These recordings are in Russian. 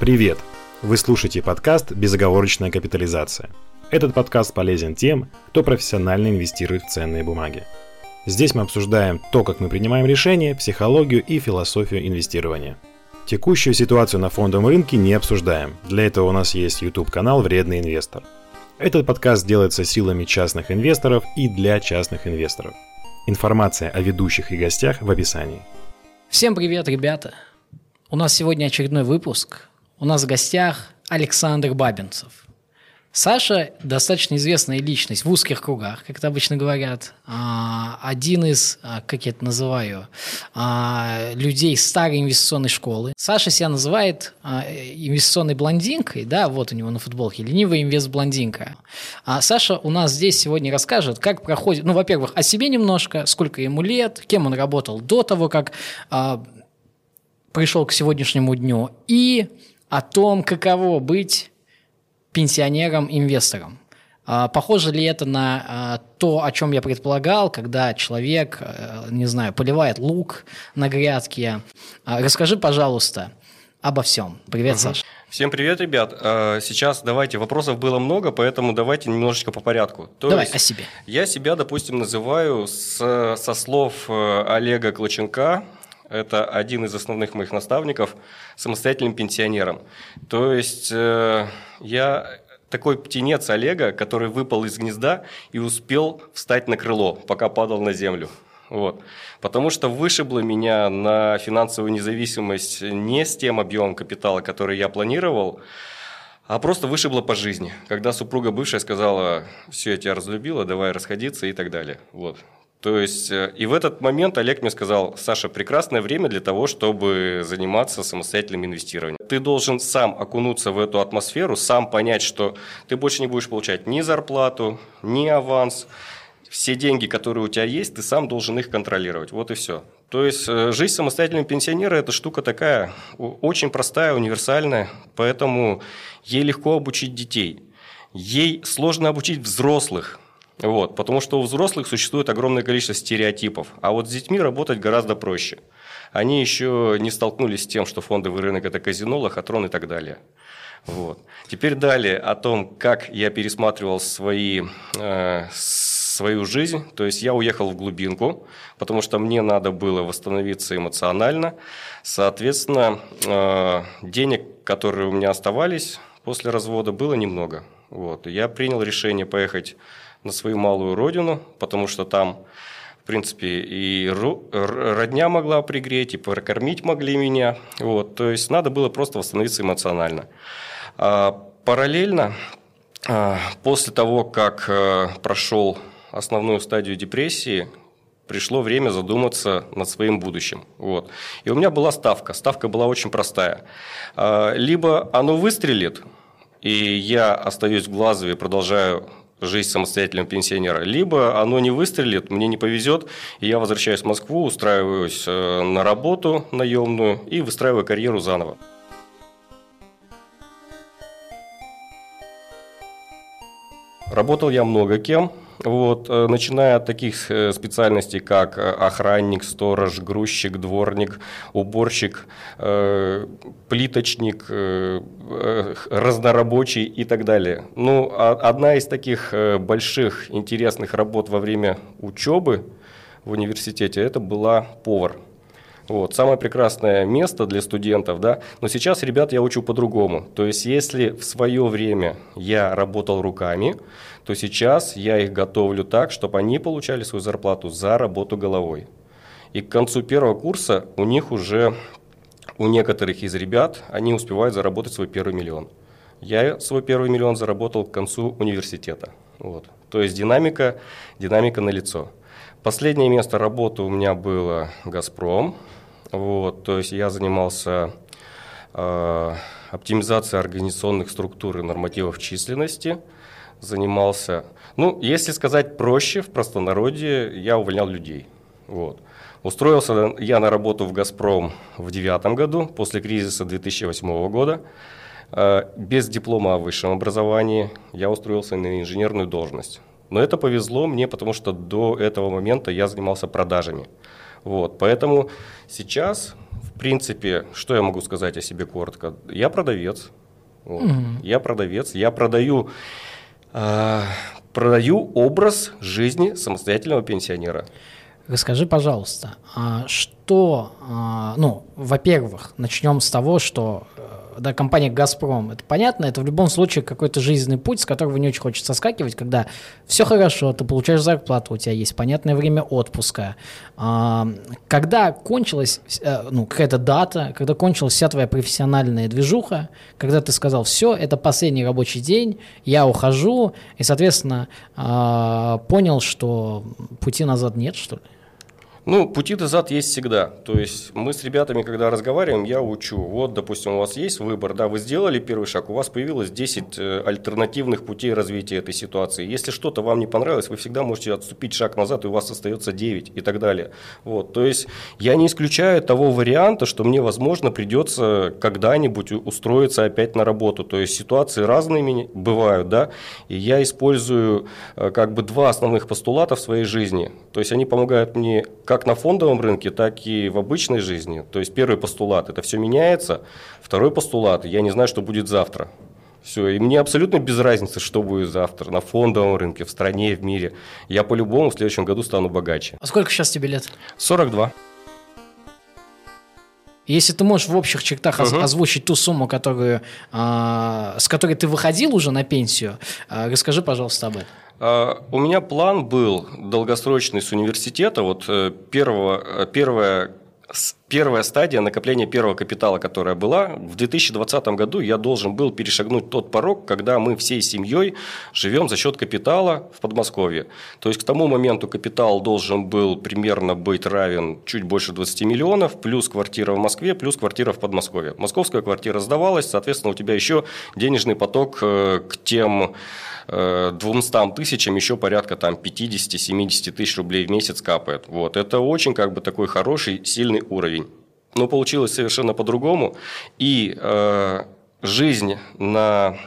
Привет! Вы слушаете подкаст «Безоговорочная капитализация». Этот подкаст полезен тем, кто профессионально инвестирует в ценные бумаги. Здесь мы обсуждаем то, как мы принимаем решения, психологию и философию инвестирования. Текущую ситуацию на фондовом рынке не обсуждаем. Для этого у нас есть YouTube-канал «Вредный инвестор». Этот подкаст делается силами частных инвесторов и для частных инвесторов. Информация о ведущих и гостях в описании. Всем привет, ребята! У нас сегодня очередной выпуск. У нас в гостях Александр Бабинцев. Саша достаточно известная личность в узких кругах, как это обычно говорят. А, один из, а, как я это называю, а, людей старой инвестиционной школы. Саша себя называет инвестиционной блондинкой, да, вот у него на футболке, ленивая инвест-блондинка. Саша у нас здесь сегодня расскажет, как проходит, ну, во-первых, о себе немножко, сколько ему лет, кем он работал до того, как пришел к сегодняшнему дню, и о том, каково быть пенсионером-инвестором. А, похоже ли это на а, то, о чем я предполагал, когда человек, э, не знаю, поливает лук на грядке? А, расскажи, пожалуйста, обо всем. Привет, угу. Саша. Всем привет, ребят. Сейчас давайте, вопросов было много, поэтому давайте немножечко по порядку. То Давай, о себе. Я себя, допустим, называю с, со слов э, Олега Клоченка, это один из основных моих наставников, самостоятельным пенсионером. То есть э, я такой птенец Олега, который выпал из гнезда и успел встать на крыло, пока падал на землю. Вот. Потому что вышибло меня на финансовую независимость не с тем объемом капитала, который я планировал, а просто вышибло по жизни. Когда супруга бывшая сказала, все, я тебя разлюбила, давай расходиться и так далее. Вот. То есть, э, и в этот момент Олег мне сказал, Саша, прекрасное время для того, чтобы заниматься самостоятельным инвестированием. Ты должен сам окунуться в эту атмосферу, сам понять, что ты больше не будешь получать ни зарплату, ни аванс. Все деньги, которые у тебя есть, ты сам должен их контролировать. Вот и все. То есть э, жизнь самостоятельного пенсионера – это штука такая, очень простая, универсальная, поэтому ей легко обучить детей. Ей сложно обучить взрослых – вот, потому что у взрослых существует огромное количество стереотипов, а вот с детьми работать гораздо проще. Они еще не столкнулись с тем, что фондовый рынок – это казино, лохотрон и так далее. Вот. Теперь далее о том, как я пересматривал свои, э, свою жизнь. То есть я уехал в глубинку, потому что мне надо было восстановиться эмоционально. Соответственно, э, денег, которые у меня оставались после развода, было немного. Вот. Я принял решение поехать на свою малую родину, потому что там, в принципе, и родня могла пригреть, и прокормить могли меня. Вот, то есть надо было просто восстановиться эмоционально. А, параллельно, а, после того, как а, прошел основную стадию депрессии, пришло время задуматься над своим будущим. Вот. И у меня была ставка. Ставка была очень простая. А, либо оно выстрелит, и я остаюсь в Глазове продолжаю жизнь самостоятельного пенсионера, либо оно не выстрелит, мне не повезет, и я возвращаюсь в Москву, устраиваюсь э, на работу наемную и выстраиваю карьеру заново. Работал я много кем, вот, э, начиная от таких э, специальностей, как э, охранник, сторож, грузчик, дворник, уборщик, плиточник, разнорабочий и так далее. Ну, а одна из таких больших интересных работ во время учебы в университете это была повар. Вот, самое прекрасное место для студентов, да, но сейчас, ребят, я учу по-другому. То есть, если в свое время я работал руками, то сейчас я их готовлю так, чтобы они получали свою зарплату за работу головой. И к концу первого курса у них уже, у некоторых из ребят, они успевают заработать свой первый миллион. Я свой первый миллион заработал к концу университета. Вот. То есть динамика, динамика на лицо. Последнее место работы у меня было «Газпром». Вот, то есть я занимался э, оптимизацией организационных структур и нормативов численности, занимался, ну, если сказать проще, в простонародье, я увольнял людей. Вот. Устроился я на работу в «Газпром» в девятом году, после кризиса 2008 года. Э, без диплома о высшем образовании я устроился на инженерную должность. Но это повезло мне, потому что до этого момента я занимался продажами. Вот, поэтому сейчас, в принципе, что я могу сказать о себе коротко? Я продавец. Вот. Угу. Я продавец, я продаю, э, продаю образ жизни самостоятельного пенсионера. Расскажи, пожалуйста, а что, а, ну, во-первых, начнем с того, что да, компания «Газпром», это понятно, это в любом случае какой-то жизненный путь, с которого не очень хочется соскакивать, когда все хорошо, ты получаешь зарплату, у тебя есть понятное время отпуска. А, когда кончилась, э, ну, какая-то дата, когда кончилась вся твоя профессиональная движуха, когда ты сказал, все, это последний рабочий день, я ухожу, и, соответственно, а, понял, что пути назад нет, что ли? Ну, пути назад есть всегда. То есть мы с ребятами, когда разговариваем, я учу. Вот, допустим, у вас есть выбор, да, вы сделали первый шаг, у вас появилось 10 э, альтернативных путей развития этой ситуации. Если что-то вам не понравилось, вы всегда можете отступить шаг назад, и у вас остается 9 и так далее. Вот, то есть я не исключаю того варианта, что мне, возможно, придется когда-нибудь устроиться опять на работу. То есть ситуации разные бывают, да, и я использую э, как бы два основных постулата в своей жизни. То есть они помогают мне как как на фондовом рынке, так и в обычной жизни. То есть первый постулат – это все меняется. Второй постулат – я не знаю, что будет завтра. Все, и мне абсолютно без разницы, что будет завтра на фондовом рынке, в стране, в мире. Я по-любому в следующем году стану богаче. А сколько сейчас тебе лет? 42. Если ты можешь в общих чертах угу. озвучить ту сумму, которую, э, с которой ты выходил уже на пенсию, э, расскажи, пожалуйста, об этом. А, у меня план был долгосрочный с университета. Вот э, первого, э, первая, стадия накопления первого капитала, которая была, в 2020 году я должен был перешагнуть тот порог, когда мы всей семьей живем за счет капитала в Подмосковье. То есть к тому моменту капитал должен был примерно быть равен чуть больше 20 миллионов, плюс квартира в Москве, плюс квартира в Подмосковье. Московская квартира сдавалась, соответственно, у тебя еще денежный поток э, к тем 200 тысячам еще порядка там 50-70 тысяч рублей в месяц капает. Вот. Это очень как бы такой хороший, сильный уровень. Но получилось совершенно по-другому. И э, жизнь на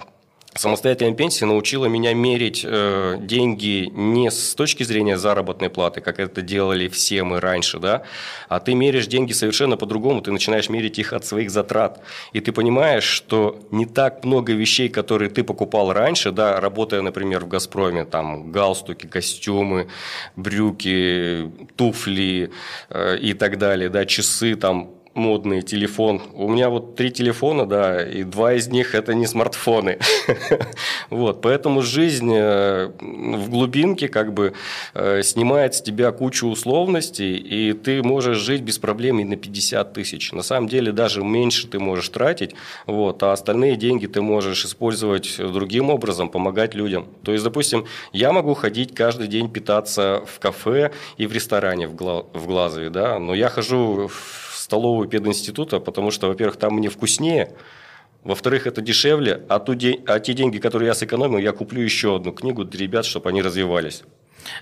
Самостоятельная пенсия научила меня мерить э, деньги не с точки зрения заработной платы, как это делали все мы раньше, да, а ты меришь деньги совершенно по-другому, ты начинаешь мерить их от своих затрат. И ты понимаешь, что не так много вещей, которые ты покупал раньше, да, работая, например, в «Газпроме», там галстуки, костюмы, брюки, туфли э, и так далее, да, часы, там, модный телефон. У меня вот три телефона, да, и два из них это не смартфоны. вот, поэтому жизнь э, в глубинке как бы э, снимает с тебя кучу условностей, и ты можешь жить без проблем и на 50 тысяч. На самом деле даже меньше ты можешь тратить, вот, а остальные деньги ты можешь использовать другим образом, помогать людям. То есть, допустим, я могу ходить каждый день питаться в кафе и в ресторане в, Гла в Глазове, да, но я хожу в столовую пединститута, потому что, во-первых, там мне вкуснее, во-вторых, это дешевле, а, ту день, а те деньги, которые я сэкономил, я куплю еще одну книгу для ребят, чтобы они развивались.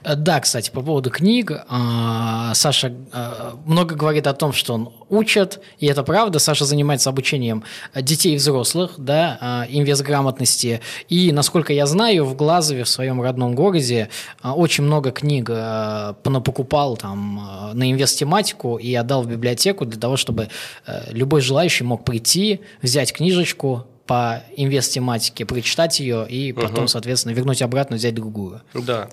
Э, да, кстати, по поводу книг, а, Саша а, много говорит о том, что он учит, и это правда. Саша занимается обучением детей и взрослых, да, а, инвестграмотности. И, насколько я знаю, в Глазове, в своем родном городе, очень много книг покупал там на инвест-тематику и отдал в библиотеку для того, чтобы э, любой желающий мог прийти, взять книжечку, по инвест-тематике, прочитать ее и потом, угу. соответственно, вернуть обратно, взять другую. Да.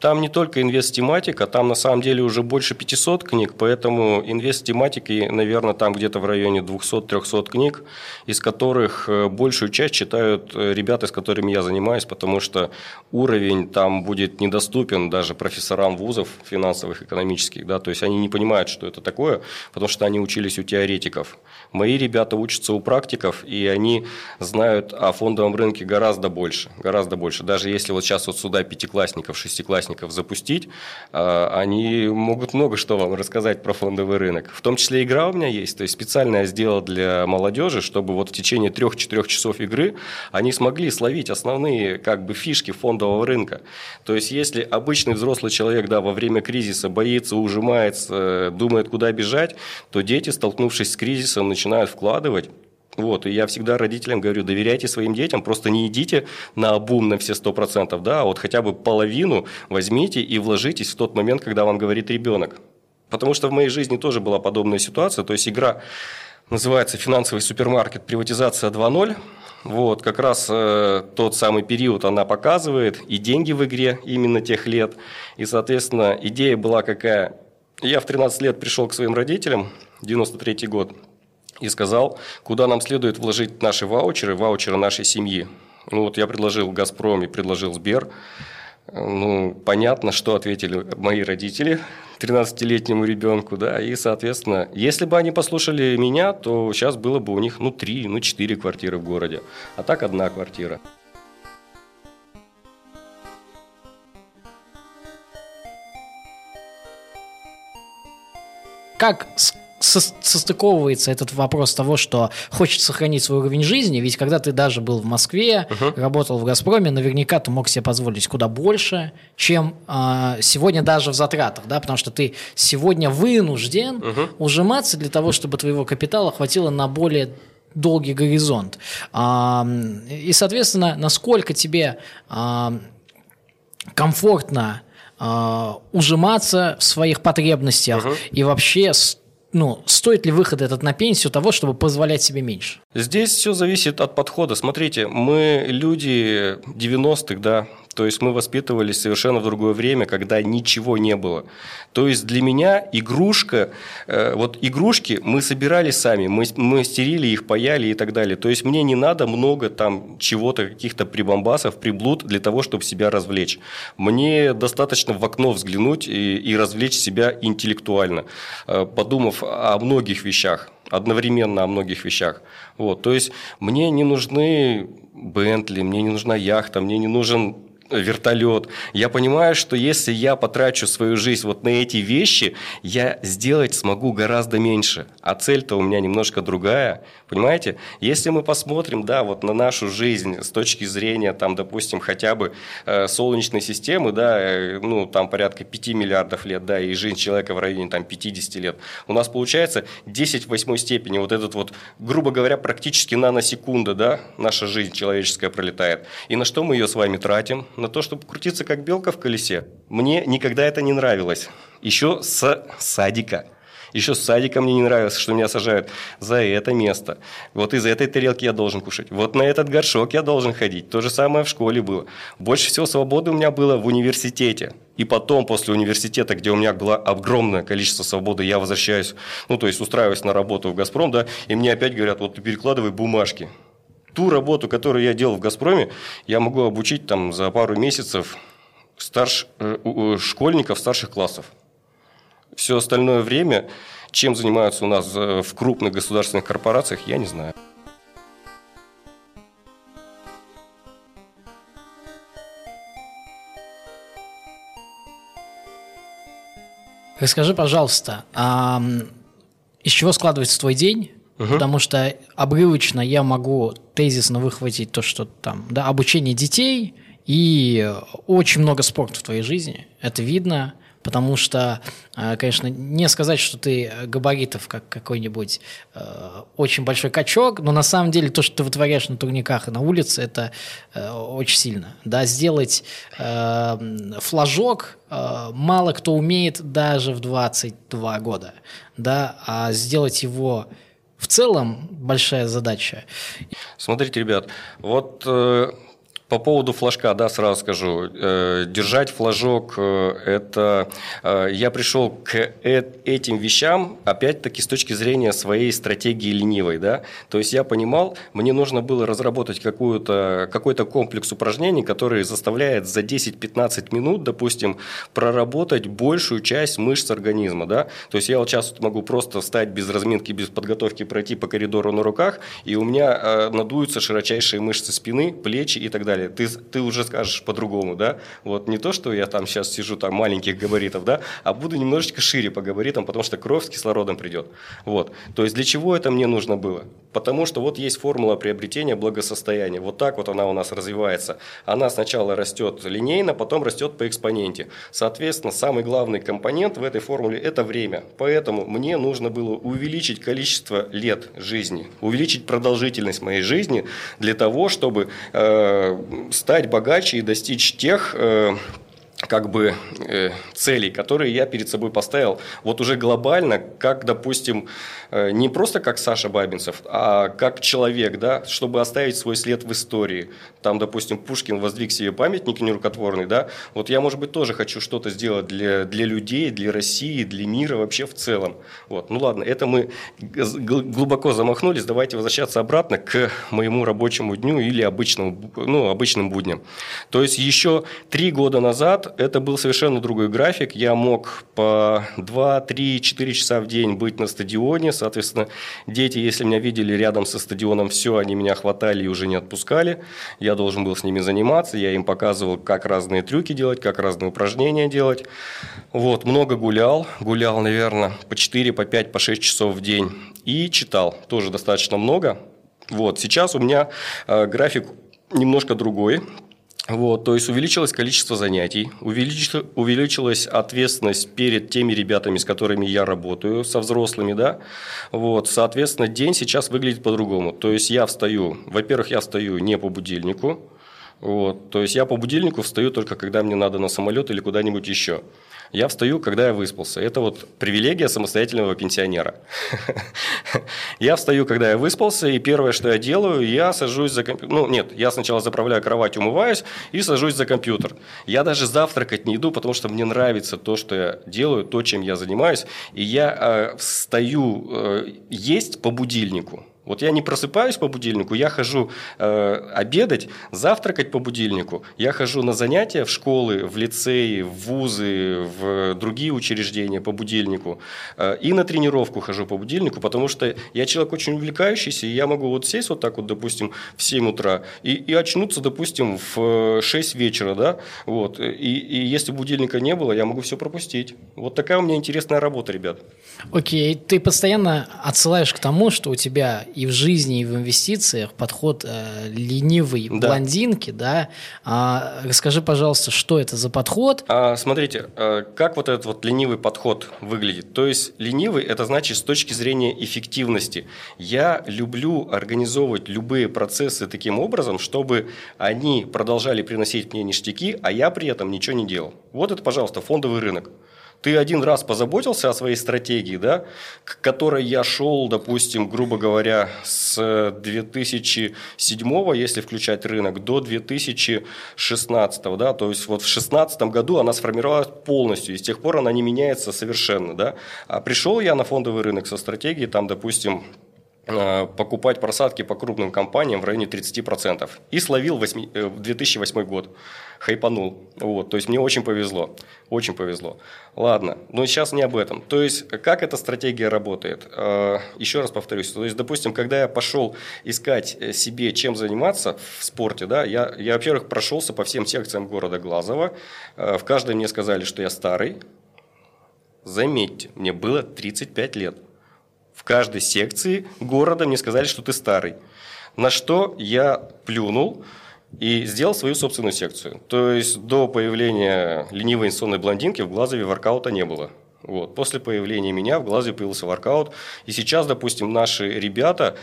Там не только инвест-тематика, там на самом деле уже больше 500 книг, поэтому инвест-тематики, наверное, там где-то в районе 200-300 книг, из которых э, большую часть читают э, ребята, с которыми я занимаюсь, потому что уровень там будет недоступен даже профессорам вузов финансовых, экономических, да, то есть они не понимают, что это такое, потому что они учились у теоретиков. Мои ребята учатся у практиков, и они знают о фондовом рынке гораздо больше, гораздо больше. Даже если вот сейчас вот сюда пятиклассников, шестиклассников участников запустить, а, они могут много что вам рассказать про фондовый рынок. В том числе игра у меня есть, то есть специально я сделал для молодежи, чтобы вот в течение 3-4 часов игры они смогли словить основные как бы фишки фондового рынка. То есть если обычный взрослый человек да, во время кризиса боится, ужимается, думает, куда бежать, то дети, столкнувшись с кризисом, начинают вкладывать вот, и я всегда родителям говорю, доверяйте своим детям, просто не идите на обум на все сто процентов, да, а вот хотя бы половину возьмите и вложитесь в тот момент, когда вам говорит ребенок. Потому что в моей жизни тоже была подобная ситуация. То есть игра называется «Финансовый супермаркет. Приватизация 2.0». Вот, как раз э, тот самый период она показывает, и деньги в игре именно тех лет. И, соответственно, идея была какая? Я в 13 лет пришел к своим родителям, 93 год, и сказал, куда нам следует вложить наши ваучеры, ваучеры нашей семьи. Ну, вот я предложил «Газпром» и предложил «Сбер». Ну, понятно, что ответили мои родители 13-летнему ребенку, да, и, соответственно, если бы они послушали меня, то сейчас было бы у них, ну, три, ну, четыре квартиры в городе, а так одна квартира. Как состыковывается этот вопрос того, что хочет сохранить свой уровень жизни, ведь когда ты даже был в Москве, uh-huh. работал в «Газпроме», наверняка ты мог себе позволить куда больше, чем э, сегодня даже в затратах, да, потому что ты сегодня вынужден uh-huh. ужиматься для того, чтобы твоего капитала хватило на более долгий горизонт. А, и, соответственно, насколько тебе а, комфортно а, ужиматься в своих потребностях uh-huh. и вообще ну, стоит ли выход этот на пенсию того, чтобы позволять себе меньше? Здесь все зависит от подхода. Смотрите, мы люди 90-х, да, то есть мы воспитывались совершенно в другое время, когда ничего не было. То есть для меня игрушка, э, вот игрушки мы собирали сами, мы, мы их, паяли и так далее. То есть мне не надо много там чего-то, каких-то прибамбасов, приблуд для того, чтобы себя развлечь. Мне достаточно в окно взглянуть и, и развлечь себя интеллектуально, э, подумав о многих вещах одновременно о многих вещах. Вот, то есть мне не нужны Бентли, мне не нужна яхта, мне не нужен вертолет. Я понимаю, что если я потрачу свою жизнь вот на эти вещи, я сделать смогу гораздо меньше. А цель-то у меня немножко другая. Понимаете? Если мы посмотрим, да, вот на нашу жизнь с точки зрения, там, допустим, хотя бы э, Солнечной системы, да, э, ну, там порядка 5 миллиардов лет, да, и жизнь человека в районе там 50 лет, у нас получается 10 в восьмой степени вот этот вот, грубо говоря, практически наносекунда, да, наша жизнь человеческая пролетает. И на что мы ее с вами тратим? На то, чтобы крутиться как белка в колесе. Мне никогда это не нравилось. Еще с садика. Еще с садика мне не нравилось, что меня сажают за это место. Вот из этой тарелки я должен кушать. Вот на этот горшок я должен ходить. То же самое в школе было. Больше всего свободы у меня было в университете. И потом, после университета, где у меня было огромное количество свободы, я возвращаюсь, ну, то есть устраиваюсь на работу в «Газпром», да, и мне опять говорят, вот ты перекладывай бумажки. Ту работу, которую я делал в «Газпроме», я могу обучить там за пару месяцев старш... Э, школьников старших классов. Все остальное время, чем занимаются у нас э, в крупных государственных корпорациях, я не знаю. Расскажи, пожалуйста, а из чего складывается твой день? Угу. Потому что обрывочно я могу тезисно выхватить то, что там, да, обучение детей и очень много спорта в твоей жизни. Это видно потому что, э, конечно, не сказать, что ты габаритов, как какой-нибудь э, очень большой качок, но на самом деле то, что ты вытворяешь на турниках и на улице, это э, очень сильно. Да, сделать флажок мало кто умеет даже в 22 года, да, а сделать его в целом большая задача. Смотрите, ребят, вот по поводу флажка, да, сразу скажу. Э, держать флажок э, – это… Э, я пришел к этим вещам, опять-таки, с точки зрения своей стратегии ленивой, да. То есть я понимал, мне нужно было разработать какую-то, какой-то комплекс упражнений, который заставляет за 10-15 минут, допустим, проработать большую часть мышц организма, да. То есть я вот сейчас могу просто встать без разминки, без подготовки, пройти по коридору на руках, и у меня надуются широчайшие мышцы спины, плечи и так далее далее. Ты, ты уже скажешь по-другому, да? Вот не то, что я там сейчас сижу там маленьких габаритов, да, а буду немножечко шире по габаритам, потому что кровь с кислородом придет. Вот. То есть для чего это мне нужно было? Потому что вот есть формула приобретения благосостояния. Вот так вот она у нас развивается. Она сначала растет линейно, потом растет по экспоненте. Соответственно, самый главный компонент в этой формуле – это время. Поэтому мне нужно было увеличить количество лет жизни, увеличить продолжительность моей жизни для того, чтобы э, стать богаче и достичь тех э, как бы э, целей, которые я перед собой поставил, вот уже глобально, как, допустим, э, не просто как Саша Бабинцев, а как человек, да, чтобы оставить свой след в истории. Там, допустим, Пушкин воздвиг себе памятник нерукотворный, да, вот я, может быть, тоже хочу что-то сделать для, для людей, для России, для мира вообще в целом. Вот. Ну ладно, это мы глубоко замахнулись, давайте возвращаться обратно к моему рабочему дню или обычному, ну, обычным будням. То есть еще три года назад это был совершенно другой график. Я мог по 2, 3, 4 часа в день быть на стадионе. Соответственно, дети, если меня видели рядом со стадионом, все, они меня хватали и уже не отпускали. Я должен был с ними заниматься. Я им показывал, как разные трюки делать, как разные упражнения делать. Вот, много гулял. Гулял, наверное, по 4, по 5, по 6 часов в день. И читал тоже достаточно много. Вот, сейчас у меня э, график немножко другой. Вот, то есть увеличилось количество занятий, увеличилось, увеличилась ответственность перед теми ребятами, с которыми я работаю, со взрослыми, да. Вот, соответственно, день сейчас выглядит по-другому. То есть я встаю, во-первых, я встаю не по будильнику, вот, то есть я по будильнику встаю только когда мне надо на самолет или куда-нибудь еще. Я встаю, когда я выспался. Это вот привилегия самостоятельного пенсионера. Я встаю, когда я выспался, и первое, что я делаю, я сажусь за компьютер. Ну, нет, я сначала заправляю кровать, умываюсь и сажусь за компьютер. Я даже завтракать не иду, потому что мне нравится то, что я делаю, то, чем я занимаюсь. И я э, встаю э, есть по будильнику. Вот я не просыпаюсь по будильнику, я хожу э, обедать, завтракать по будильнику. Я хожу на занятия в школы, в лицеи, в вузы, в другие учреждения по будильнику. Э, и на тренировку хожу по будильнику, потому что я человек очень увлекающийся, и я могу вот сесть вот так вот, допустим, в 7 утра и, и очнуться, допустим, в 6 вечера, да, вот. И, и если будильника не было, я могу все пропустить. Вот такая у меня интересная работа, ребят. Окей, ты постоянно отсылаешь к тому, что у тебя и в жизни, и в инвестициях подход э, ленивый да. блондинки, да. А, расскажи, пожалуйста, что это за подход? А, смотрите, э, как вот этот вот ленивый подход выглядит. То есть ленивый – это значит с точки зрения эффективности. Я люблю организовывать любые процессы таким образом, чтобы они продолжали приносить мне ништяки, а я при этом ничего не делал. Вот это, пожалуйста, фондовый рынок. Ты один раз позаботился о своей стратегии, да, к которой я шел, допустим, грубо говоря, с 2007, если включать рынок, до 2016, да, то есть вот в 2016 году она сформировалась полностью, и с тех пор она не меняется совершенно, да. А пришел я на фондовый рынок со стратегией, там, допустим, покупать просадки по крупным компаниям в районе 30%. И словил 8, 2008 год хайпанул. Вот, то есть мне очень повезло, очень повезло. Ладно, но сейчас не об этом. То есть как эта стратегия работает? Э, еще раз повторюсь. То есть, допустим, когда я пошел искать э, себе, чем заниматься в спорте, да, я, я во-первых, прошелся по всем секциям города Глазова. Э, в каждой мне сказали, что я старый. Заметьте, мне было 35 лет. Каждой секции города мне сказали, что ты старый. На что я плюнул, и сделал свою собственную секцию. То есть до появления ленивой инсонной блондинки в Глазове воркаута не было. Вот. После появления меня в Глазове появился воркаут. И сейчас, допустим, наши ребята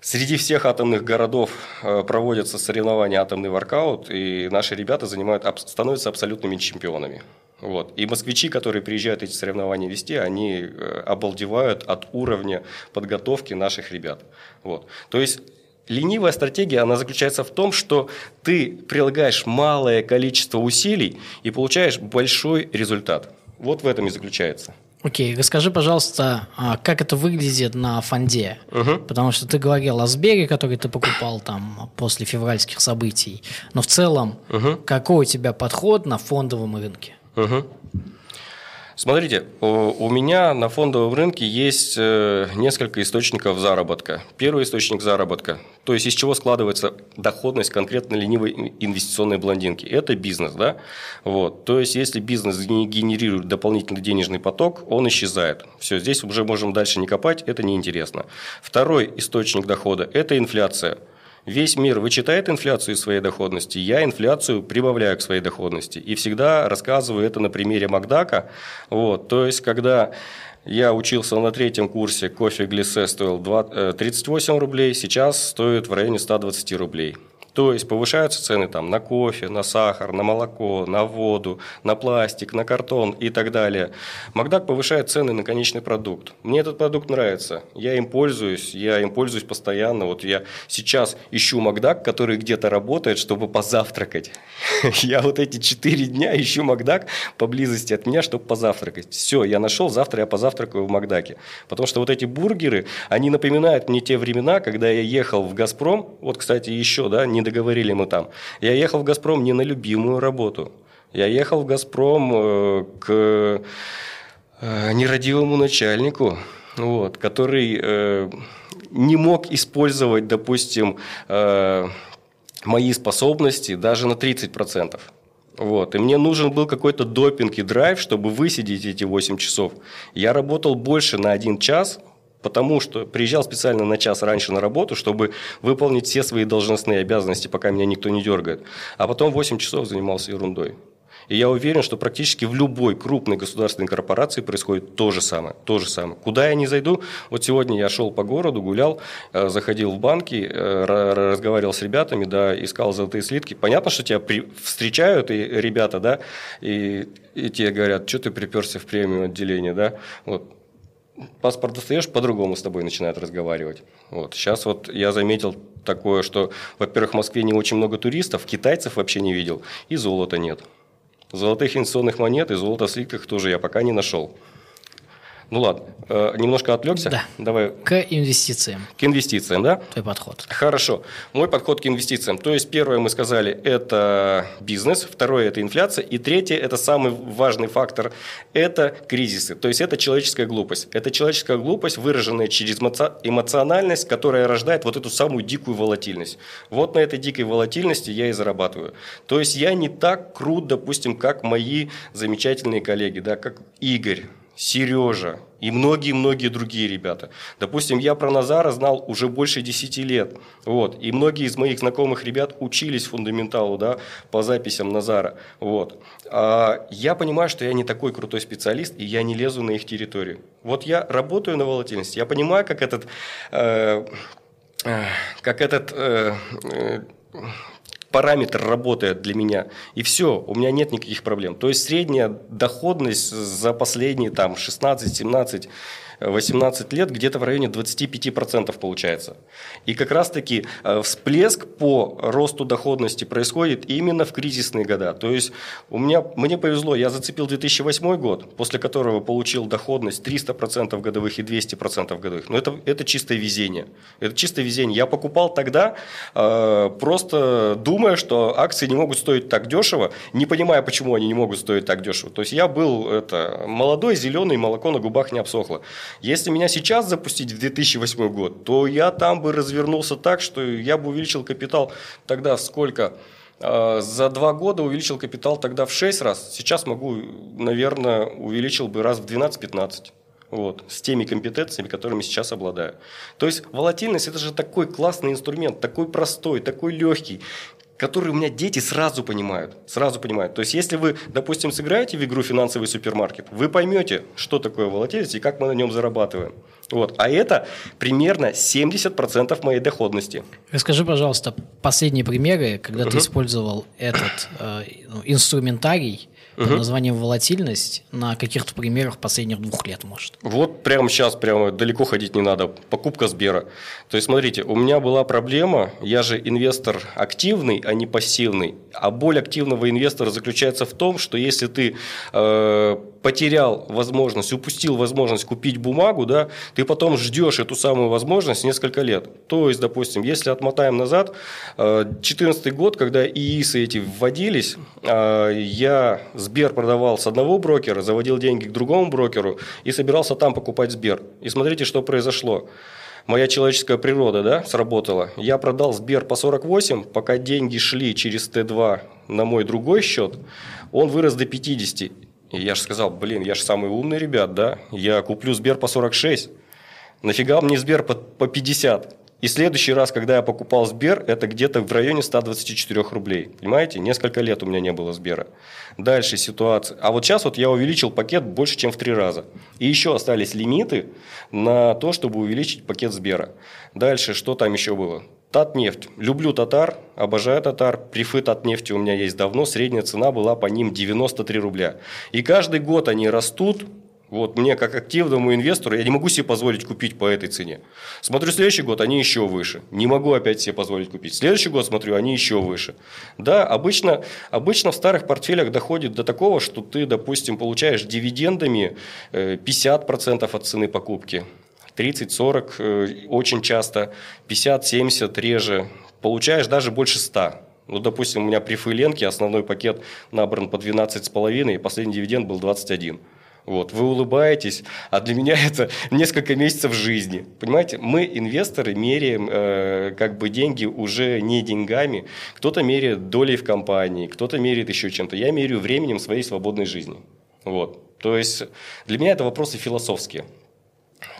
Среди всех атомных городов э, проводятся соревнования атомный воркаут, и наши ребята занимают, становятся абсолютными чемпионами. Вот. И москвичи, которые приезжают эти соревнования вести, они э, обалдевают от уровня подготовки наших ребят. Вот. То есть Ленивая стратегия, она заключается в том, что ты прилагаешь малое количество усилий и получаешь большой результат. Вот в этом и заключается. Окей, okay. расскажи, пожалуйста, а, как это выглядит на фонде? Uh-huh. Потому что ты говорил о Сбере, который ты покупал там после февральских событий. Но в целом, uh-huh. какой у тебя подход на фондовом рынке? Uh-huh. Смотрите, у меня на фондовом рынке есть э, несколько источников заработка. Первый источник заработка, то есть из чего складывается доходность конкретно ленивой инвестиционной блондинки. Это бизнес, да? Вот. То есть если бизнес не генерирует дополнительный денежный поток, он исчезает. Все, здесь уже можем дальше не копать, это неинтересно. Второй источник дохода – это инфляция. Весь мир вычитает инфляцию из своей доходности, я инфляцию прибавляю к своей доходности. И всегда рассказываю это на примере Макдака. Вот, то есть, когда я учился на третьем курсе, кофе Глиссе стоил 38 э, рублей, сейчас стоит в районе 120 рублей. То есть повышаются цены там на кофе, на сахар, на молоко, на воду, на пластик, на картон и так далее. Макдак повышает цены на конечный продукт. Мне этот продукт нравится, я им пользуюсь, я им пользуюсь постоянно. Вот я сейчас ищу Макдак, который где-то работает, чтобы позавтракать. Я вот эти четыре дня ищу Макдак поблизости от меня, чтобы позавтракать. Все, я нашел, завтра я позавтракаю в Макдаке. Потому что вот эти бургеры, они напоминают мне те времена, когда я ехал в «Газпром». Вот, кстати, еще, да, не договорили мы там. Я ехал в «Газпром» не на любимую работу. Я ехал в «Газпром» э, к э, нерадивому начальнику, вот, который э, не мог использовать, допустим, мои способности даже на 30%. Вот. И мне нужен был какой-то допинг и драйв, чтобы высидеть эти 8 часов. Я работал больше на один час, потому что приезжал специально на час раньше на работу, чтобы выполнить все свои должностные обязанности, пока меня никто не дергает. А потом 8 часов занимался ерундой. И я уверен, что практически в любой крупной государственной корпорации происходит то же самое. То же самое. Куда я не зайду, вот сегодня я шел по городу, гулял, э, заходил в банки, э, разговаривал с ребятами, да, искал золотые слитки. Понятно, что тебя при... встречают и ребята, да, и, и тебе говорят, что ты приперся в премиум отделение, да, вот паспорт достаешь, по-другому с тобой начинают разговаривать. Вот. Сейчас вот я заметил такое, что, во-первых, в Москве не очень много туристов, китайцев вообще не видел, и золота нет. Золотых инвестиционных монет и золота в слитках тоже я пока не нашел. Ну ладно, э, немножко отвлекся. Да. Давай. К инвестициям. К инвестициям, да? Твой подход. Хорошо. Мой подход к инвестициям. То есть, первое мы сказали, это бизнес, второе – это инфляция, и третье – это самый важный фактор – это кризисы. То есть, это человеческая глупость. Это человеческая глупость, выраженная через эмоциональность, которая рождает вот эту самую дикую волатильность. Вот на этой дикой волатильности я и зарабатываю. То есть, я не так крут, допустим, как мои замечательные коллеги, да, как Игорь, Сережа и многие-многие другие ребята. Допустим, я про Назара знал уже больше 10 лет. Вот. И многие из моих знакомых ребят учились фундаменталу да, по записям Назара. Вот. А я понимаю, что я не такой крутой специалист, и я не лезу на их территорию. Вот я работаю на волатильности, я понимаю, как этот... Э, э, как этот э, э параметр работает для меня, и все, у меня нет никаких проблем. То есть средняя доходность за последние там 16-17 18 лет где-то в районе 25% получается. И как раз-таки э, всплеск по росту доходности происходит именно в кризисные года. То есть у меня, мне повезло, я зацепил 2008 год, после которого получил доходность 300% годовых и 200% годовых. Но это, это чистое везение. Это чистое везение. Я покупал тогда, э, просто думая, что акции не могут стоить так дешево, не понимая, почему они не могут стоить так дешево. То есть я был это, молодой, зеленый, молоко на губах не обсохло. Если меня сейчас запустить в 2008 год, то я там бы развернулся так, что я бы увеличил капитал тогда сколько? А, за два года увеличил капитал тогда в 6 раз. Сейчас могу, наверное, увеличил бы раз в 12-15. Вот, с теми компетенциями, которыми сейчас обладаю. То есть волатильность это же такой классный инструмент, такой простой, такой легкий, который у меня дети сразу понимают. Сразу понимают. То есть, если вы, допустим, сыграете в игру «Финансовый супермаркет», вы поймете, что такое волатильность и как мы на нем зарабатываем. Вот. А это примерно 70% моей доходности. Расскажи, пожалуйста, последние примеры, когда uh-huh. ты использовал этот э, ну, инструментарий под названием «Волатильность» на каких-то примерах последних двух лет, может? Вот прямо сейчас, прямо далеко ходить не надо. Покупка Сбера. То есть, смотрите, у меня была проблема, я же инвестор активный, а не пассивный. А боль активного инвестора заключается в том, что если ты э, потерял возможность, упустил возможность купить бумагу, да, ты потом ждешь эту самую возможность несколько лет. То есть, допустим, если отмотаем назад, 2014 э, год, когда ИИСы эти вводились, э, я Сбер продавал с одного брокера, заводил деньги к другому брокеру и собирался там покупать Сбер. И смотрите, что произошло моя человеческая природа да, сработала. Я продал Сбер по 48, пока деньги шли через Т2 на мой другой счет, он вырос до 50. И я же сказал, блин, я же самый умный ребят, да, я куплю Сбер по 46. Нафига мне Сбер по, по 50? И следующий раз, когда я покупал Сбер, это где-то в районе 124 рублей. Понимаете? Несколько лет у меня не было Сбера. Дальше ситуация. А вот сейчас вот я увеличил пакет больше, чем в три раза. И еще остались лимиты на то, чтобы увеличить пакет Сбера. Дальше, что там еще было? Татнефть. Люблю татар, обожаю татар. Прифы Татнефти у меня есть давно. Средняя цена была по ним 93 рубля. И каждый год они растут. Вот мне, как активному инвестору, я не могу себе позволить купить по этой цене. Смотрю следующий год, они еще выше. Не могу опять себе позволить купить. Следующий год смотрю, они еще выше. Да, обычно, обычно в старых портфелях доходит до такого, что ты, допустим, получаешь дивидендами 50% э, от цены покупки. 30-40 э, очень часто, 50-70 реже. Получаешь даже больше 100. Ну, допустим, у меня при фейленке основной пакет набран по 12,5, и последний дивиденд был 21. Вот, вы улыбаетесь, а для меня это несколько месяцев жизни. Понимаете, мы, инвесторы, меряем э, как бы деньги уже не деньгами. Кто-то меряет долей в компании, кто-то меряет еще чем-то. Я меряю временем своей свободной жизни. Вот. То есть для меня это вопросы философские.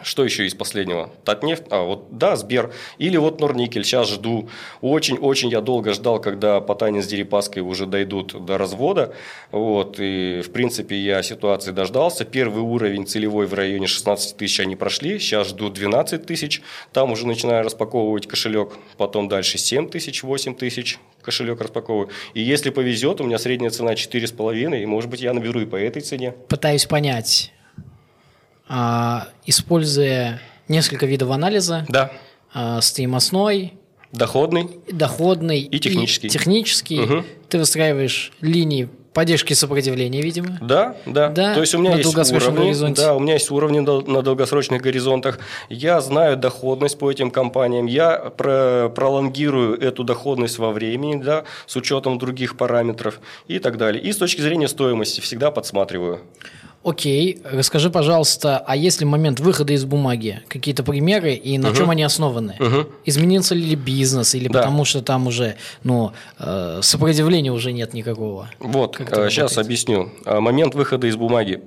Что еще из последнего? Татнефть, а вот да, Сбер. Или вот Норникель, сейчас жду. Очень-очень я долго ждал, когда Потанин с Дерипаской уже дойдут до развода. Вот, и в принципе я ситуации дождался. Первый уровень целевой в районе 16 тысяч они прошли. Сейчас жду 12 тысяч. Там уже начинаю распаковывать кошелек. Потом дальше 7 тысяч, 8 тысяч кошелек распаковываю. И если повезет, у меня средняя цена 4,5, и может быть я наберу и по этой цене. Пытаюсь понять, используя несколько видов анализа. Да. А, стоимостной, доходный, доходный и технический. И технический. Угу. Ты выстраиваешь линии поддержки сопротивления, видимо. Да, да. да То есть у меня есть уровни, горизонте. да, у меня есть уровни на долгосрочных горизонтах. Я знаю доходность по этим компаниям. Я про пролонгирую эту доходность во времени, да, с учетом других параметров и так далее. И с точки зрения стоимости всегда подсматриваю. Окей, расскажи, пожалуйста, а есть ли момент выхода из бумаги? Какие-то примеры и на угу. чем они основаны? Угу. Изменился ли бизнес или да. потому что там уже ну, э, сопротивления уже нет никакого? Вот, сейчас э, объясню. Э, момент выхода из бумаги.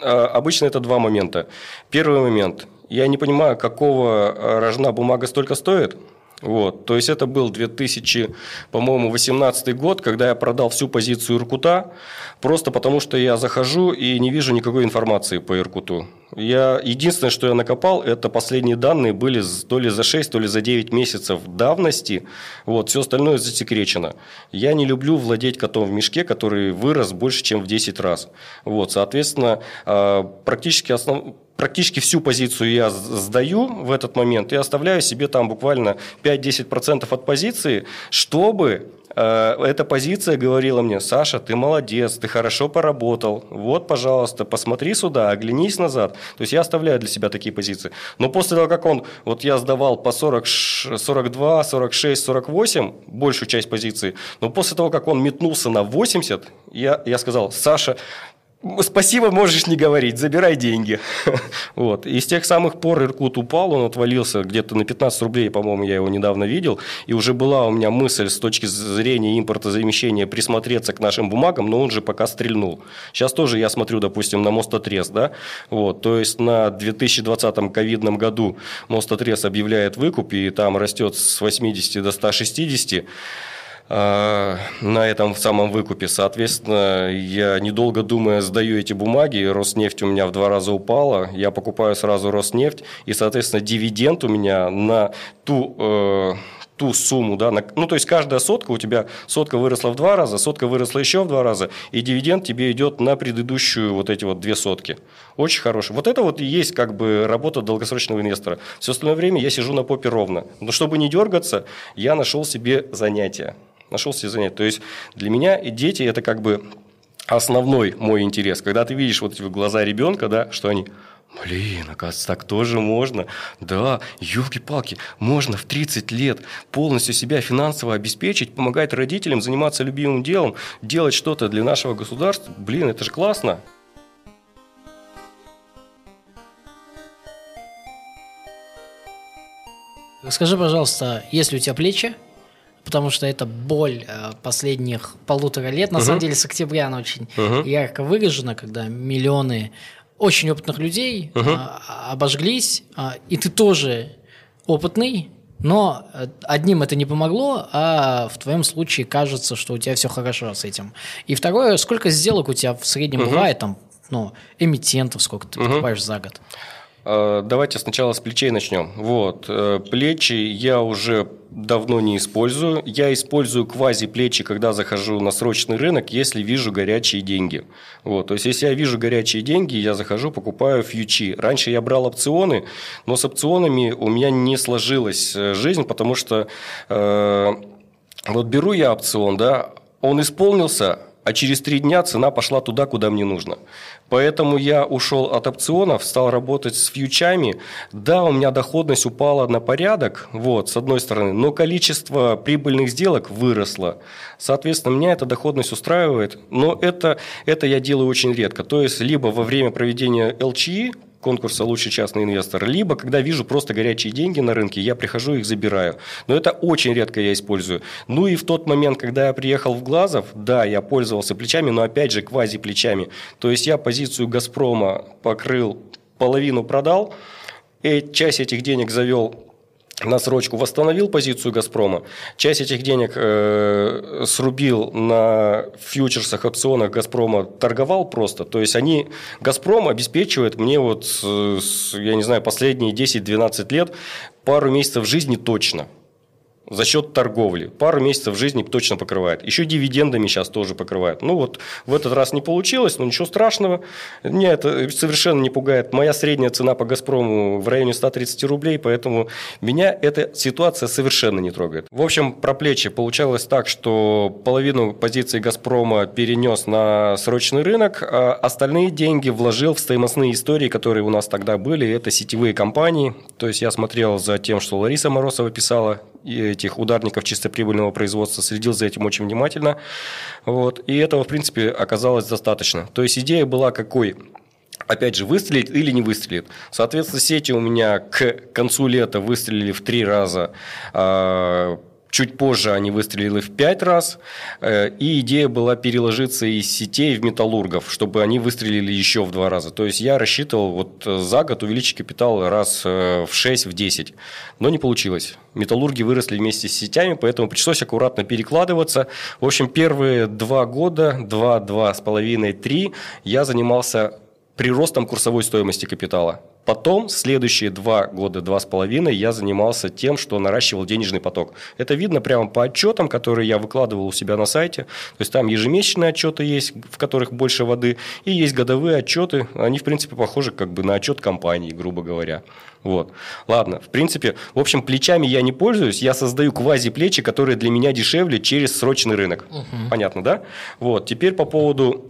Обычно это два момента. Первый момент. Я не понимаю, какого рожна бумага столько стоит – вот, то есть это был 2000, по-моему, 18 год, когда я продал всю позицию Иркута, просто потому что я захожу и не вижу никакой информации по Иркуту. Я, единственное, что я накопал, это последние данные были то ли за 6, то ли за 9 месяцев давности. Вот, все остальное засекречено. Я не люблю владеть котом в мешке, который вырос больше, чем в 10 раз. Вот, соответственно, а, практически основ практически всю позицию я сдаю в этот момент и оставляю себе там буквально 5-10% от позиции, чтобы э, эта позиция говорила мне, Саша, ты молодец, ты хорошо поработал, вот, пожалуйста, посмотри сюда, оглянись назад. То есть я оставляю для себя такие позиции. Но после того, как он, вот я сдавал по 40, 42, 46, 48, большую часть позиции, но после того, как он метнулся на 80, я, я сказал, Саша, Спасибо, можешь не говорить, забирай деньги. вот. И с тех самых пор Иркут упал, он отвалился где-то на 15 рублей, по-моему, я его недавно видел. И уже была у меня мысль с точки зрения импортозамещения присмотреться к нашим бумагам, но он же пока стрельнул. Сейчас тоже я смотрю, допустим, на Мостотрес, да, вот, то есть на 2020 ковидном году Мостотрес объявляет выкуп, и там растет с 80 до 160 а, на этом самом выкупе. Соответственно, я недолго думая сдаю эти бумаги, Роснефть у меня в два раза упала, я покупаю сразу Роснефть, и, соответственно, дивиденд у меня на ту э, ту сумму, да, на, ну, то есть каждая сотка у тебя, сотка выросла в два раза, сотка выросла еще в два раза, и дивиденд тебе идет на предыдущую вот эти вот две сотки. Очень хороший. Вот это вот и есть как бы работа долгосрочного инвестора. Все остальное время я сижу на попе ровно. Но чтобы не дергаться, я нашел себе занятие нашел себе занятие. То есть для меня и дети это как бы основной мой интерес. Когда ты видишь вот эти глаза ребенка, да, что они Блин, оказывается, так тоже можно. Да, елки-палки, можно в 30 лет полностью себя финансово обеспечить, помогать родителям, заниматься любимым делом, делать что-то для нашего государства. Блин, это же классно. Скажи, пожалуйста, есть ли у тебя плечи? Потому что это боль э, последних полутора лет. На uh-huh. самом деле с октября она очень uh-huh. ярко выражена, когда миллионы очень опытных людей uh-huh. обожглись, а, и ты тоже опытный, но э, одним это не помогло, а в твоем случае кажется, что у тебя все хорошо с этим. И второе, сколько сделок у тебя в среднем uh-huh. бывает, там, ну, эмитентов, сколько ты uh-huh. покупаешь за год? Э, давайте сначала с плечей начнем. Вот. Э, плечи я уже давно не использую. Я использую квази-плечи, когда захожу на срочный рынок, если вижу горячие деньги. Вот. То есть, если я вижу горячие деньги, я захожу, покупаю фьючи. Раньше я брал опционы, но с опционами у меня не сложилась э, жизнь, потому что э, вот беру я опцион, да, он исполнился, а через три дня цена пошла туда, куда мне нужно. Поэтому я ушел от опционов, стал работать с фьючами. Да, у меня доходность упала на порядок, вот, с одной стороны, но количество прибыльных сделок выросло. Соответственно, меня эта доходность устраивает, но это, это я делаю очень редко. То есть, либо во время проведения LCI, конкурса «Лучший частный инвестор», либо когда вижу просто горячие деньги на рынке, я прихожу и их забираю. Но это очень редко я использую. Ну и в тот момент, когда я приехал в Глазов, да, я пользовался плечами, но опять же квази-плечами. То есть я позицию «Газпрома» покрыл, половину продал, и часть этих денег завел на срочку восстановил позицию «Газпрома», часть этих денег э, срубил на фьючерсах, опционах «Газпрома», торговал просто. То есть, они, «Газпром» обеспечивает мне, вот, я не знаю, последние 10-12 лет пару месяцев жизни точно – за счет торговли. Пару месяцев жизни точно покрывает. Еще дивидендами сейчас тоже покрывает. Ну вот в этот раз не получилось, но ничего страшного. Меня это совершенно не пугает. Моя средняя цена по «Газпрому» в районе 130 рублей, поэтому меня эта ситуация совершенно не трогает. В общем, про плечи получалось так, что половину позиций «Газпрома» перенес на срочный рынок, а остальные деньги вложил в стоимостные истории, которые у нас тогда были. Это сетевые компании. То есть я смотрел за тем, что Лариса Морозова писала, этих ударников чистоприбыльного производства, следил за этим очень внимательно. Вот. И этого, в принципе, оказалось достаточно. То есть идея была какой? опять же, выстрелит или не выстрелит. Соответственно, сети у меня к концу лета выстрелили в три раза а, Чуть позже они выстрелили в пять раз, э, и идея была переложиться из сетей в металлургов, чтобы они выстрелили еще в два раза. То есть я рассчитывал вот э, за год увеличить капитал раз э, в 6, в 10, но не получилось. Металлурги выросли вместе с сетями, поэтому пришлось аккуратно перекладываться. В общем, первые два года, два, два с половиной, три, я занимался приростом курсовой стоимости капитала. Потом, следующие два года, два с половиной, я занимался тем, что наращивал денежный поток. Это видно прямо по отчетам, которые я выкладывал у себя на сайте. То есть там ежемесячные отчеты есть, в которых больше воды, и есть годовые отчеты. Они, в принципе, похожи как бы на отчет компании, грубо говоря. Вот. Ладно, в принципе, в общем, плечами я не пользуюсь, я создаю квази-плечи, которые для меня дешевле через срочный рынок. Угу. Понятно, да? Вот. Теперь по поводу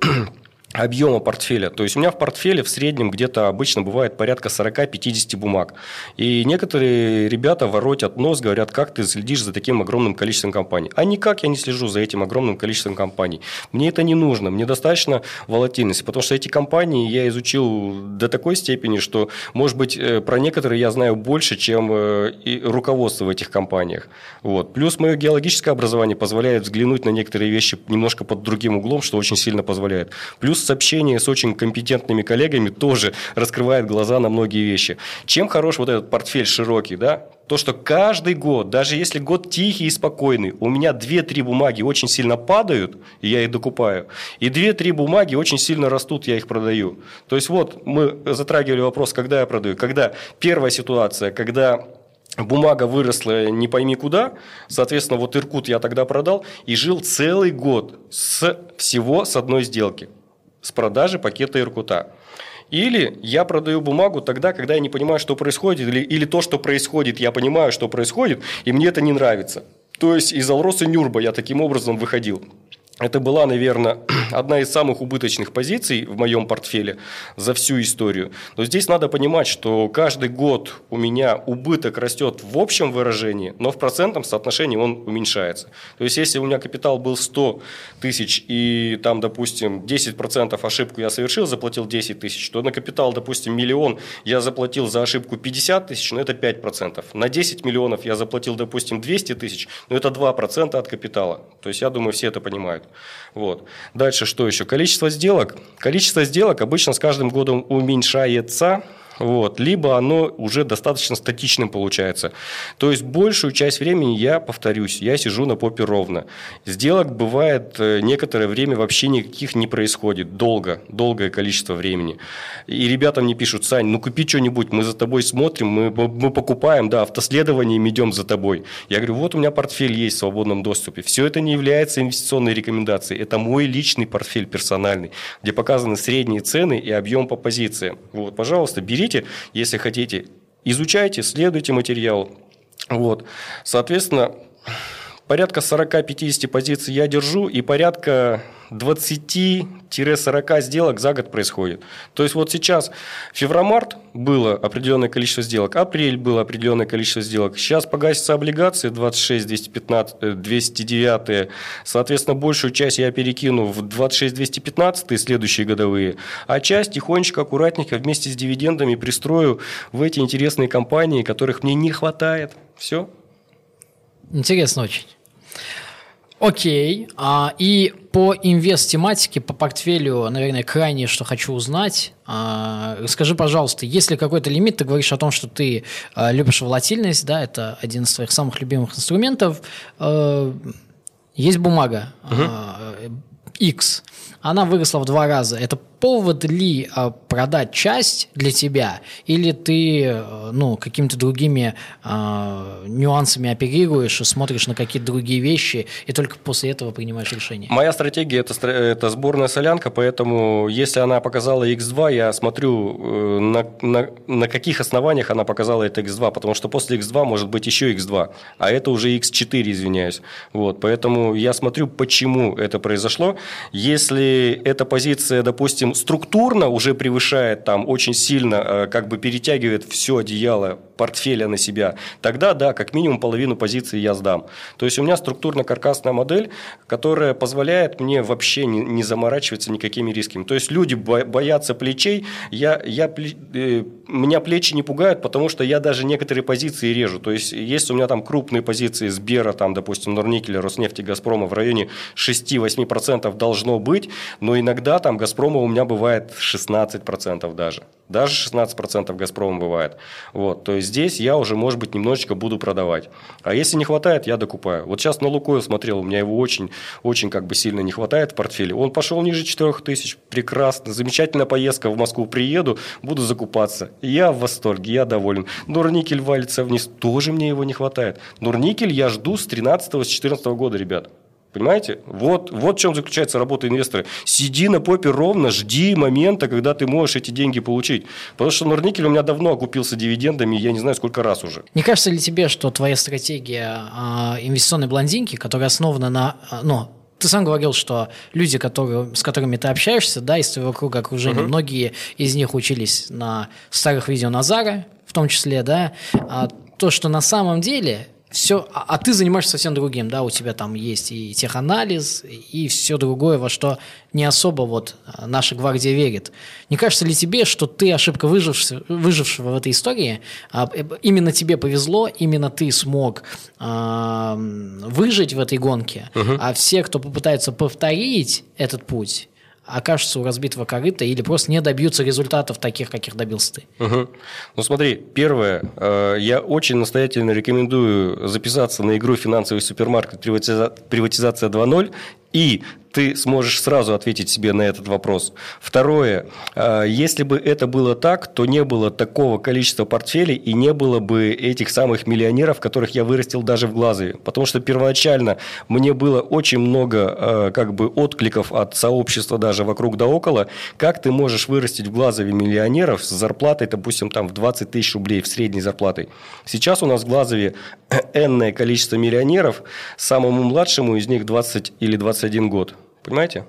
объема портфеля. То есть у меня в портфеле в среднем где-то обычно бывает порядка 40-50 бумаг. И некоторые ребята воротят нос, говорят, как ты следишь за таким огромным количеством компаний. А никак я не слежу за этим огромным количеством компаний. Мне это не нужно, мне достаточно волатильности, потому что эти компании я изучил до такой степени, что, может быть, э, про некоторые я знаю больше, чем э, и руководство в этих компаниях. Вот. Плюс мое геологическое образование позволяет взглянуть на некоторые вещи немножко под другим углом, что очень сильно позволяет. Плюс Плюс общение с очень компетентными коллегами тоже раскрывает глаза на многие вещи. Чем хорош вот этот портфель широкий, да? То, что каждый год, даже если год тихий и спокойный, у меня 2-3 бумаги очень сильно падают, и я их докупаю, и 2-3 бумаги очень сильно растут, я их продаю. То есть вот мы затрагивали вопрос, когда я продаю. Когда первая ситуация, когда бумага выросла не пойми куда, соответственно, вот Иркут я тогда продал и жил целый год с всего с одной сделки с продажи пакета Иркута. Или я продаю бумагу тогда, когда я не понимаю, что происходит, или, или то, что происходит, я понимаю, что происходит, и мне это не нравится. То есть из Алроса Нюрба я таким образом выходил. Это была, наверное, одна из самых убыточных позиций в моем портфеле за всю историю. Но здесь надо понимать, что каждый год у меня убыток растет в общем выражении, но в процентном соотношении он уменьшается. То есть, если у меня капитал был 100 тысяч и там, допустим, 10% ошибку я совершил, заплатил 10 тысяч, то на капитал, допустим, миллион я заплатил за ошибку 50 тысяч, но это 5%. На 10 миллионов я заплатил, допустим, 200 тысяч, но это 2% от капитала. То есть, я думаю, все это понимают. Вот. Дальше что еще? Количество сделок. Количество сделок обычно с каждым годом уменьшается. Вот, либо оно уже достаточно статичным получается. То есть большую часть времени я, повторюсь, я сижу на попе ровно. Сделок бывает э, некоторое время вообще никаких не происходит, долго, долгое количество времени. И ребята мне пишут, Сань, ну купи что-нибудь, мы за тобой смотрим, мы, мы покупаем, да, автоследованием идем за тобой. Я говорю, вот у меня портфель есть в свободном доступе. Все это не является инвестиционной рекомендацией, это мой личный портфель персональный, где показаны средние цены и объем по позициям. Вот, пожалуйста, берите берите, если хотите, изучайте, следуйте материалу. Вот. Соответственно, порядка 40-50 позиций я держу, и порядка 20-40 сделок за год происходит. То есть вот сейчас февромарт было определенное количество сделок, апрель было определенное количество сделок. Сейчас погасятся облигации 26, 215, 209, соответственно, большую часть я перекину в 26, 215 следующие годовые, а часть тихонечко, аккуратненько вместе с дивидендами пристрою в эти интересные компании, которых мне не хватает. Все. Интересно очень. Окей. А, и по инвест-тематике, по портфелю, наверное, крайнее, что хочу узнать. А, скажи, пожалуйста, есть ли какой-то лимит? Ты говоришь о том, что ты а, любишь волатильность, да, это один из твоих самых любимых инструментов. А, есть бумага угу. а, X. Она выросла в два раза. Это повод ли а, продать часть для тебя, или ты э, ну, какими-то другими а, нюансами оперируешь и смотришь на какие-то другие вещи, и только после этого принимаешь решение? Моя стратегия это, это сборная солянка, поэтому если она показала X2, я смотрю, э, на, на, на каких основаниях она показала это X2, потому что после X2 может быть еще X2, а это уже X4, извиняюсь. Вот, поэтому я смотрю, почему это произошло. Если эта позиция, допустим, структурно уже превышает там очень сильно, э, как бы перетягивает все одеяло портфеля на себя, тогда да, как минимум половину позиции я сдам. То есть у меня структурно-каркасная модель, которая позволяет мне вообще не, не заморачиваться никакими рисками. То есть люди боятся плечей, я, я, э, меня плечи не пугают, потому что я даже некоторые позиции режу. То есть если у меня там крупные позиции Сбера, там, допустим, Норникеля, Роснефти, Газпрома в районе 6-8% должно быть, но иногда там Газпрома у меня бывает 16% даже. Даже 16% Газпрома бывает. Вот, то есть здесь я уже, может быть, немножечко буду продавать. А если не хватает, я докупаю. Вот сейчас на Лукойл смотрел, у меня его очень, очень как бы сильно не хватает в портфеле. Он пошел ниже 4000, прекрасно, замечательная поездка в Москву приеду, буду закупаться. Я в восторге, я доволен. Норникель валится вниз, тоже мне его не хватает. Норникель я жду с 13-14 года, ребят. Понимаете? Вот, вот в чем заключается работа инвестора. Сиди на попе ровно, жди момента, когда ты можешь эти деньги получить. Потому что Норникель у меня давно окупился дивидендами, я не знаю, сколько раз уже. Не кажется ли тебе, что твоя стратегия э, инвестиционной блондинки, которая основана на... Э, ну, ты сам говорил, что люди, которые, с которыми ты общаешься, да, из твоего круга окружения, uh-huh. многие из них учились на старых видео Назара, в том числе, да, а то, что на самом деле все, а, а ты занимаешься совсем другим, да, у тебя там есть и теханализ, и все другое, во что не особо вот а, наша гвардия верит. Не кажется ли тебе, что ты ошибка выжившего, выжившего в этой истории, а, э, именно тебе повезло, именно ты смог а, выжить в этой гонке, угу. а все, кто попытается повторить этот путь, окажутся у разбитого корыта или просто не добьются результатов таких, каких добился ты? Угу. Ну смотри, первое, э, я очень настоятельно рекомендую записаться на игру «Финансовый супермаркет. Приватизация 2.0» и ты сможешь сразу ответить себе на этот вопрос. Второе, а, если бы это было так, то не было такого количества портфелей и не было бы этих самых миллионеров, которых я вырастил даже в Глазове. Потому что первоначально мне было очень много а, как бы откликов от сообщества даже вокруг да около, как ты можешь вырастить в Глазове миллионеров с зарплатой, допустим, там в 20 тысяч рублей, в средней зарплатой. Сейчас у нас в Глазове энное количество миллионеров, самому младшему из них 20 или 21 год. Понимаете?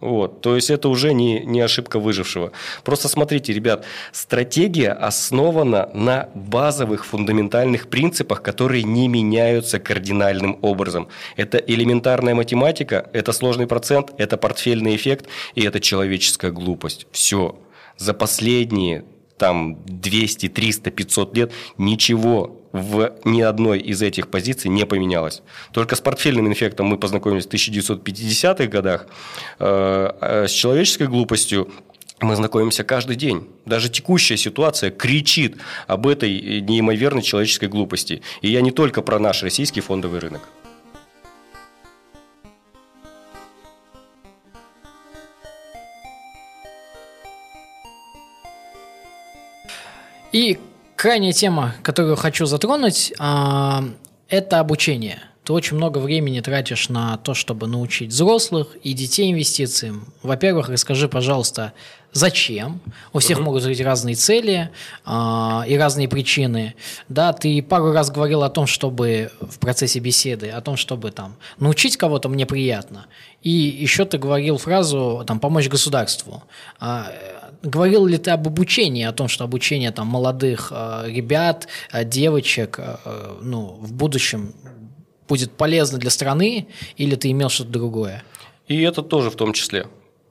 Вот, то есть это уже не, не ошибка выжившего. Просто смотрите, ребят, стратегия основана на базовых фундаментальных принципах, которые не меняются кардинальным образом. Это элементарная математика, это сложный процент, это портфельный эффект и это человеческая глупость. Все. За последние там 200, 300, 500 лет ничего в ни одной из этих позиций не поменялось. Только с портфельным эффектом мы познакомились в 1950-х годах, э, а с человеческой глупостью мы знакомимся каждый день. Даже текущая ситуация кричит об этой неимоверной человеческой глупости. И я не только про наш российский фондовый рынок. И крайняя тема, которую хочу затронуть, а, это обучение. Ты очень много времени тратишь на то, чтобы научить взрослых и детей инвестициям. Во-первых, расскажи, пожалуйста, зачем? У всех uh-huh. могут быть разные цели э, и разные причины. Да, ты пару раз говорил о том, чтобы в процессе беседы, о том, чтобы там научить кого-то мне приятно. И еще ты говорил фразу там помочь государству. Э, говорил ли ты об обучении, о том, что обучение там молодых э, ребят, э, девочек, э, э ну в будущем будет полезно для страны, или ты имел что-то другое? И это тоже в том числе.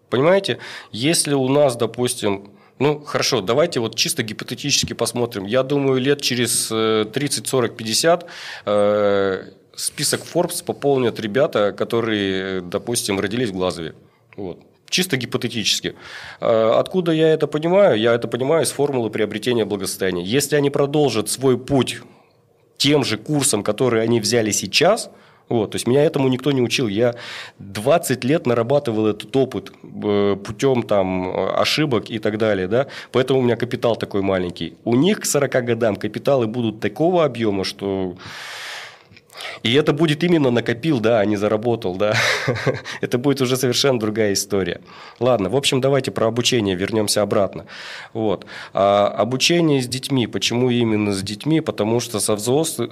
Понимаете, если у нас, допустим, ну, хорошо, давайте вот чисто гипотетически посмотрим. Я думаю, лет через 30, 40, 50 э, список Forbes пополнят ребята, которые, допустим, родились в Глазове. Вот. Чисто гипотетически. Э, откуда я это понимаю? Я это понимаю из формулы приобретения благосостояния. Если они продолжат свой путь тем же курсом, который они взяли сейчас, вот, то есть меня этому никто не учил. Я 20 лет нарабатывал этот опыт э, путем там, ошибок и так далее. Да? Поэтому у меня капитал такой маленький. У них к 40 годам капиталы будут такого объема, что и это будет именно накопил, да, а не заработал, да. это будет уже совершенно другая история. Ладно, в общем, давайте про обучение вернемся обратно. Вот. А обучение с детьми. Почему именно с детьми? Потому что со, взрослый,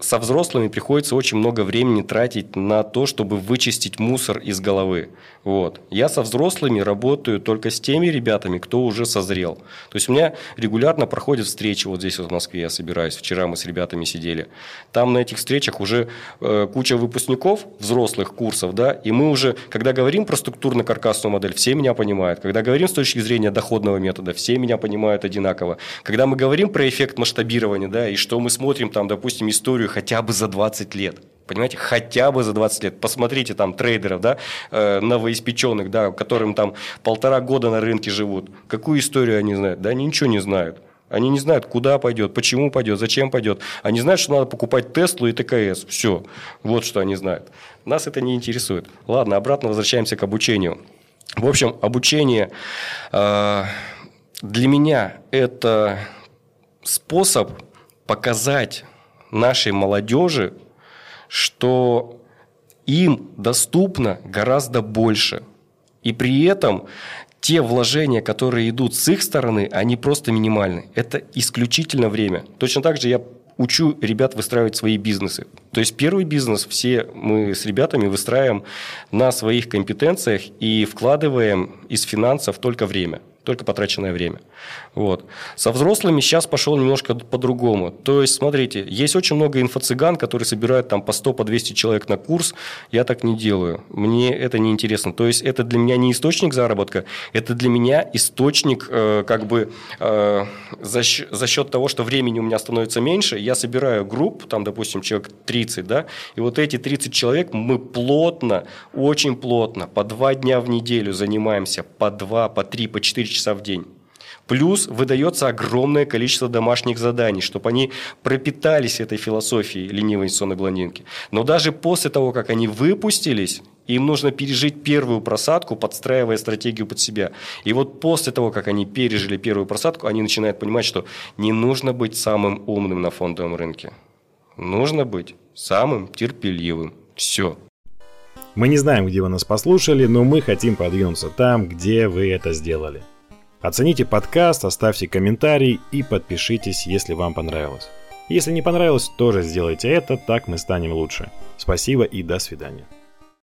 со взрослыми приходится очень много времени тратить на то, чтобы вычистить мусор из головы. Вот. Я со взрослыми работаю только с теми ребятами, кто уже созрел. То есть у меня регулярно проходят встречи, вот здесь вот в Москве я собираюсь, вчера мы с ребятами сидели. Там на этих встречах уже э, куча выпускников взрослых курсов, да, и мы уже, когда говорим про структурно-каркасную модель, все меня понимают. Когда говорим с точки зрения доходного метода, все меня понимают одинаково. Когда мы говорим про эффект масштабирования, да, и что мы смотрим там, допустим, историю хотя бы за 20 лет, Понимаете, хотя бы за 20 лет. Посмотрите там трейдеров, да, э, новоиспеченных, да, которым там полтора года на рынке живут. Какую историю они знают? Да, они ничего не знают. Они не знают, куда пойдет, почему пойдет, зачем пойдет. Они знают, что надо покупать Теслу и ТКС. Все. Вот что они знают. Нас это не интересует. Ладно, обратно возвращаемся к обучению. В общем, обучение э, для меня это способ показать нашей молодежи, что им доступно гораздо больше. И при этом те вложения, которые идут с их стороны, они просто минимальны. Это исключительно время. Точно так же я учу ребят выстраивать свои бизнесы. То есть первый бизнес все мы с ребятами выстраиваем на своих компетенциях и вкладываем из финансов только время только потраченное время. Вот. Со взрослыми сейчас пошел немножко по-другому. То есть, смотрите, есть очень много инфо-цыган, которые собирают там по 100, по 200 человек на курс. Я так не делаю. Мне это не интересно. То есть, это для меня не источник заработка, это для меня источник э, как бы э, за, счет, за счет того, что времени у меня становится меньше, я собираю групп, там, допустим, человек 30, да, и вот эти 30 человек мы плотно, очень плотно, по два дня в неделю занимаемся, по два, по три, по четыре часа в день. Плюс выдается огромное количество домашних заданий, чтобы они пропитались этой философией ленивой инвестиционной блондинки. Но даже после того, как они выпустились, им нужно пережить первую просадку, подстраивая стратегию под себя. И вот после того, как они пережили первую просадку, они начинают понимать, что не нужно быть самым умным на фондовом рынке. Нужно быть самым терпеливым. Все. Мы не знаем, где вы нас послушали, но мы хотим продвинуться там, где вы это сделали. Оцените подкаст, оставьте комментарий и подпишитесь, если вам понравилось. Если не понравилось, тоже сделайте это, так мы станем лучше. Спасибо и до свидания.